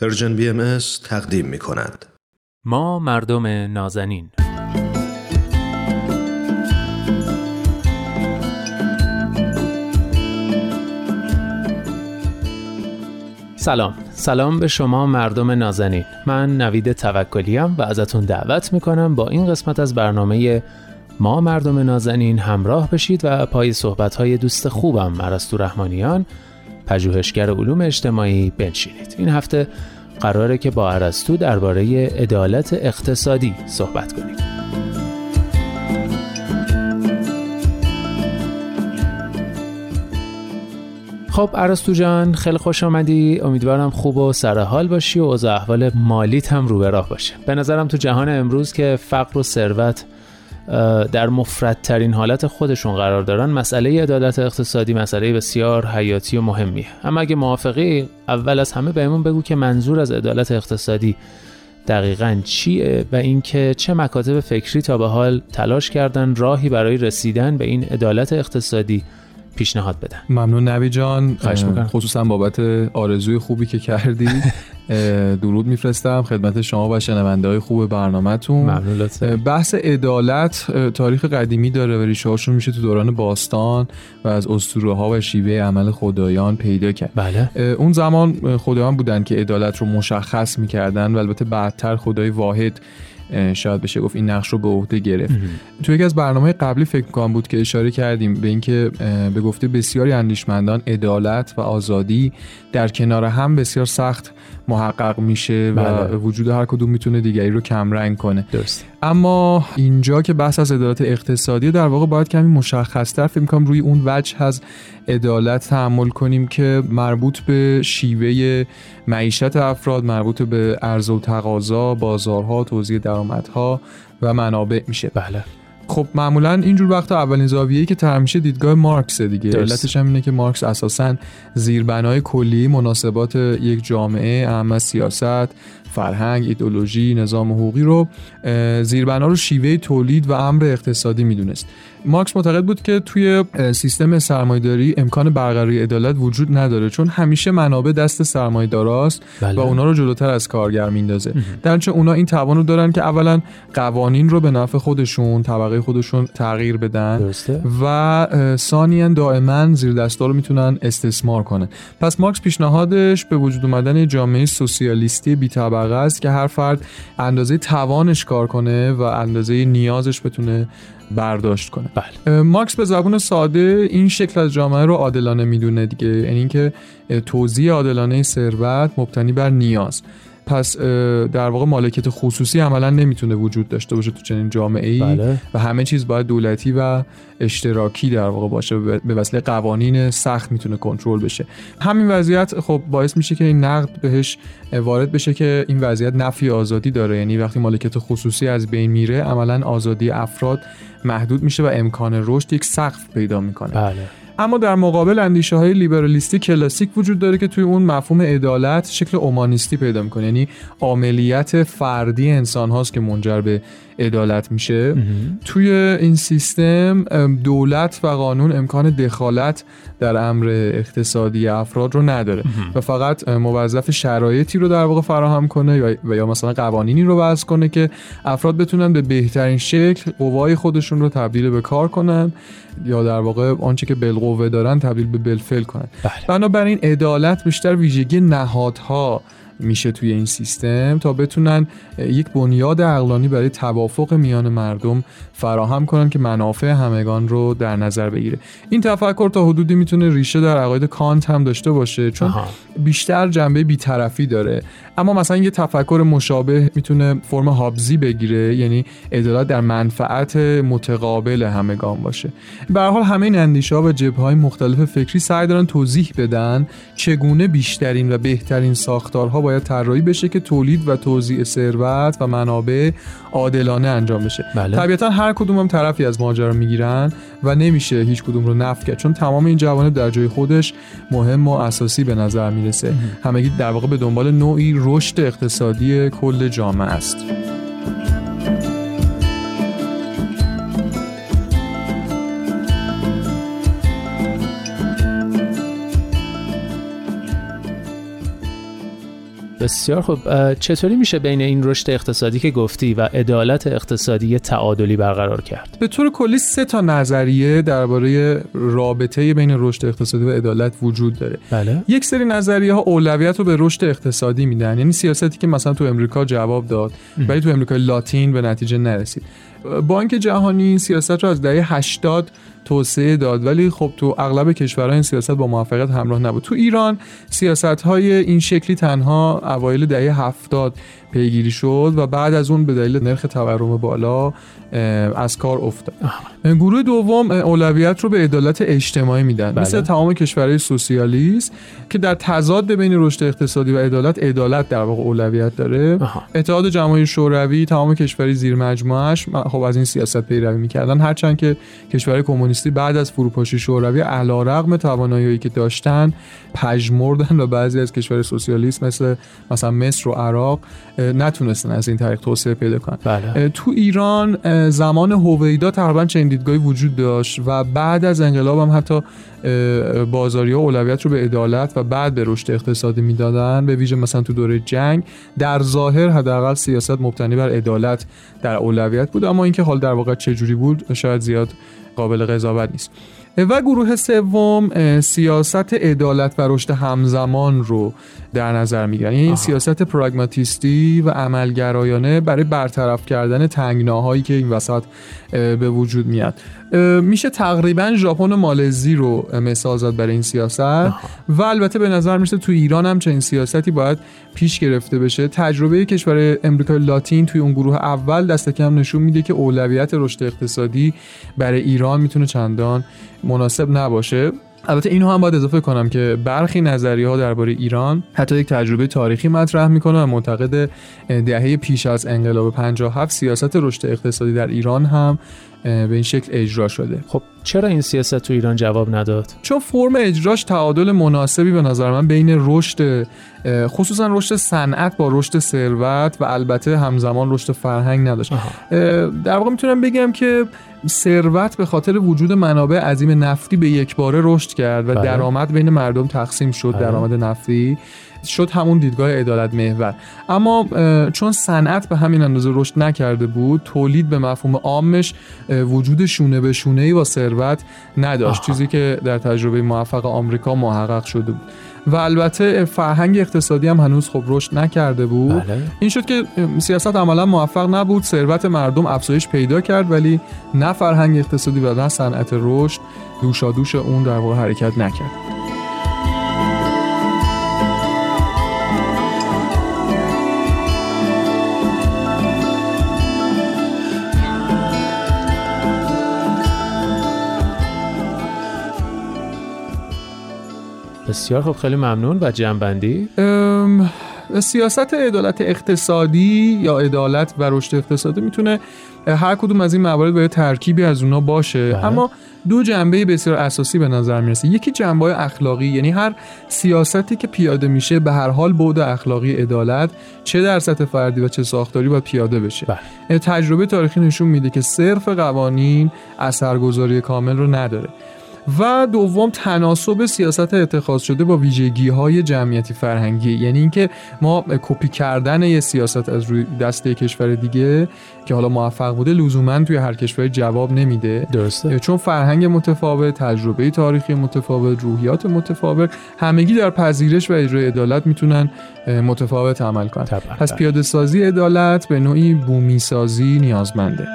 Persian BM تقدیم می کند. ما مردم نازنین. سلام. سلام به شما مردم نازنین. من نوید توکلیم و ازتون دعوت می‌کنم با این قسمت از برنامه ما مردم نازنین همراه بشید و پای صحبت دوست خوبم پرستو رحمانیان پژوهشگر علوم اجتماعی بنشینید. این هفته قراره که با ارسطو درباره عدالت اقتصادی صحبت کنیم. خب ارسطو جان خیلی خوش آمدی. امیدوارم خوب و سرحال باشی و اوضاع احوال مالیت هم رو به راه باشه. به نظرم تو جهان امروز که فقر و ثروت در مفردترین حالت خودشون قرار دارن مسئله عدالت اقتصادی مسئله بسیار حیاتی و مهمیه. اما اگه موافقی اول از همه بهمون بگو که منظور از عدالت اقتصادی دقیقا چیه و اینکه چه مکاتب فکری تا به حال تلاش کردن راهی برای رسیدن به این عدالت اقتصادی پیشنهاد بدن. ممنون نوی جان. خصوصا بابت آرزوی خوبی که کردی. درود میفرستم. خدمت شما و شنونده های خوب برنامهتون. ممنون بحث عدالت تاریخ قدیمی داره و ریشه میشه تو دوران باستان و از اسطوره ها و شیوه عمل خدایان پیدا کرد. بله. اون زمان خدایان بودن که عدالت رو مشخص می‌کردن و البته بعدتر خدای واحد شاید بشه گفت این نقش رو به عهده گرفت. تو یکی از برنامه قبلی فکر کنم بود که اشاره کردیم به اینکه به گفته بسیاری اندیشمندان عدالت و آزادی در کنار هم بسیار سخت محقق میشه و بله. وجود هر کدوم می‌تونه دیگری رو کمرنگ کنه. درست. اما اینجا که بحث از عدالت اقتصادی در واقع باید کمی مشخصتر فکر می‌کنم روی اون وجه از عدالت تحمل کنیم که مربوط به شیوه معیشت افراد مربوط به عرضه و تقاضا بازارها توزیع درآمدها و منابع میشه. بله. خب معمولا اینجور وقتا اولین زاویه‌ای که طرح میشه دیدگاه مارکس دیگه. علتش هم اینه که مارکس اساسا زیربنای کلی مناسبات یک جامعه اهم از سیاست فرهنگ ایدولوژی نظام حقوقی رو زیربنا رو شیوه تولید و امر اقتصادی می‌دونست. مارکس معتقد بود که توی سیستم سرمایه‌داری امکان برقراری عدالت وجود نداره چون همیشه منابع دست سرمایه‌داراست بله. و اونا رو جلوتر از کارگر میندازه. در چه اونا این توان رو دارن که اولا قوانین رو به نفع خودشون طبقه خودشون تغییر بدن درسته. و ثانیا دائما زیر دستا رو می‌تونن استثمار کنن. پس مارکس پیشنهادش به وجود اومدن جامعه سوسیالیستی بی طبقه است که هر فرد اندازه توانش کار کنه و اندازه نیازش بتونه برداشت کنه. بله. مارکس به زبون ساده این شکل از جامعه رو عادلانه می‌دونه دیگه. یعنی اینکه توزیع عادلانه ثروت مبتنی بر نیاز. پس در واقع مالکیت خصوصی عملا نمی‌تونه وجود داشته باشه تو چنین جامعه ای بله. و همه چیز باید دولتی و اشتراکی در واقع باشه. به به وسیله قوانین سخت می‌تونه کنترل بشه. همین وضعیت خب باعث میشه که این نقد بهش وارد بشه که این وضعیت نفی آزادی داره. یعنی وقتی مالکیت خصوصی از بین میره عملا آزادی افراد محدود میشه و امکان رشد یک سقف پیدا می‌کنه. بله. اما در مقابل اندیشه های لیبرالیستی کلاسیک وجود داره که توی اون مفهوم عدالت شکل اومانیستی پیدا می‌کنه. یعنی عملیت فردی انسان هاست که منجر به عدالت میشه. توی این سیستم دولت و قانون امکان دخالت در امر اقتصادی افراد رو نداره. و فقط موظف شرایطی رو در واقع فراهم کنه و یا مثلا قوانینی رو وضع کنه که افراد بتونن به بهترین شکل قوای خودشون رو تبدیل به کار کنن یا در واقع آنچه که بالقوه دارن تبدیل به بالفعل کنن. بله. بنابراین عدالت بیشتر ویژگی نهادها میشه توی این سیستم تا بتونن یک بنیاد عقلانی برای توافق میان مردم فراهم کنن که منافع همگان رو در نظر بگیره. این تفکر تا حدودی می‌تونه ریشه در عقاید کانت هم داشته باشه چون آها. بیشتر جنبه بیطرفی داره. اما مثلا یه تفکر مشابه می‌تونه فرم هابزی بگیره یعنی عدالت در منفعت متقابل همگان باشه. به هر حال همه این اندیشه ها و جبهه های مختلف فکری سعی دارن توضیح بدن چگونه بیشترین و بهترین ساختارها باید طراحی بشه که تولید و توزیع ثروت و منابع عادلانه انجام بشه. بله. طبیعتا هر کدوم هم طرفی از ماجرا می‌گیرن و نمیشه هیچ کدوم رو نفی کرد چون تمام این جوانب در جای خودش مهم و اساسی به نظر می‌رسه. همگی در واقع به دنبال نوعی رشد اقتصادی کل جامعه است. بسیار خوب. چطوری میشه بین این رشد اقتصادی که گفتی و عدالت اقتصادی تعادلی برقرار کرد؟ به طور کلی سه تا نظریه درباره رابطه بین رشد اقتصادی و عدالت وجود داره. بله. یک سری نظریه ها اولویت رو به رشد اقتصادی میدن. یعنی سیاستی که مثلا تو امریکا جواب داد ولی تو امریکای لاتین به نتیجه نرسید. بانک جهانی این سیاست رو از دهه 80 توسعه داد ولی خب تو اغلب کشورها این سیاست با موفقیت همراه نبود. تو ایران سیاست های این شکلی تنها اوایل دهه 70 پیگیری شد و بعد از اون به دلیل نرخ تورم بالا از کار افتاد. گروه دوم اولویت رو به عدالت اجتماعی میدن. بله. مثل تمام کشورهای سوسیالیست که در تضاد بین رشد اقتصادی و عدالت عدالت در واقع اولویت داره. اتحاد جماهیر شوروی تمام کشورهای زیر مجموعش خب از این سیاست پیروی می‌کردن. هرچند که کشورهای کمونیستی بعد از فروپاشی شوروی علیرغم توانایی که داشتن پژمردن و بعضی از کشورهای سوسیالیست مثل مثلا مصر و عراق نتونستن از این طریق توسعه پیدا کنن بله. تو ایران زمان هویدا تقریبا چنین دیدگاهی وجود داشت و بعد از انقلاب هم حتی بازاری ها اولویت رو به عدالت و بعد به رشد اقتصادی می‌دادن به ویژه مثلا تو دوره جنگ در ظاهر حداقل سیاست مبتنی بر عدالت در اولویت بود اما اینکه حال در واقع چه جوری بود شاید زیاد قابل قضاوت نیست. و گروه سوم سیاست عدالت و رشد همزمان رو در نظر می‌گیرن. یعنی این سیاست پراگماتیستی و عملگرایانه برای برطرف کردن تنگناهایی که این وسط به وجود میاد. میشه تقریبا ژاپن و مالزی رو مثال زد برای این سیاست. و البته به نظر میشه تو ایران هم چنین سیاستی باید پیش گرفته بشه. تجربه کشور امریکای لاتین توی اون گروه اول دست کم نشون میده که اولویت رشد اقتصادی برای ایران می‌تونه چندان مناسب نباشه. البته اینو هم باید اضافه کنم که برخی نظریه ها درباره ایران حتی یک تجربه تاریخی مطرح می‌کنه و معتقد دهه پیش از انقلاب 57 سیاست رشد اقتصادی در ایران هم به این شکل اجرا شده. خب چرا این سیاست تو ایران جواب نداد؟ چون فرم اجراش تعادل مناسبی به نظر من بین رشد خصوصا رشد صنعت با رشد ثروت و البته همزمان رشد فرهنگ نداشت. در واقع می‌تونم بگم که ثروت به خاطر وجود منابع عظیم نفتی به یک باره رشد کرد و بله. درآمد بین مردم تقسیم شد بله. درآمد نفتی. شد همون دیدگاه عدالت محور. اما چون صنعت به همین اندازه رشد نکرده بود تولید به مفهوم عامش وجود شونه به شونه ای با ثروت نداشت. چیزی که در تجربه موفق آمریکا محقق شده بود. و البته فرهنگ اقتصادی هم هنوز خب رشد نکرده بود. بله. این شد که سیاست عملا موفق نبود. ثروت مردم افزایش پیدا کرد ولی نه فرهنگ اقتصادی و نه صنعت رشد دوشادوش اون در واقع حرکت نکرد. بسیار خب خیلی ممنون. و جنبندی؟ سیاست عدالت اقتصادی یا عدالت و رشد اقتصادی می‌تونه هر کدوم از این موارد باید ترکیبی از اونا باشه. بله. اما دو جنبه بسیار اساسی به نظر می‌رسه. یکی جنبه اخلاقی یعنی هر سیاستی که پیاده میشه به هر حال بود اخلاقی عدالت چه در سطح فردی و چه ساختاری باید پیاده بشه. بله. تجربه تاریخی نشون میده که صرف قوانین اثرگذاری کامل رو نداره. و دوم تناسب سیاست اتخاذ شده با ویژگی های جمعیتی فرهنگی. یعنی اینکه ما کپی کردن یه سیاست از روی دسته کشور دیگه که حالا موفق بوده لزوما توی هر کشور جواب نمیده. درسته. چون فرهنگ متفاوت تجربه تاریخی متفاوت روحیات متفاوت همگی در پذیرش و اجرای عدالت می‌تونن متفاوت عمل کنن. پس پیاده سازی عدالت به نوعی بومی سازی نیازمنده.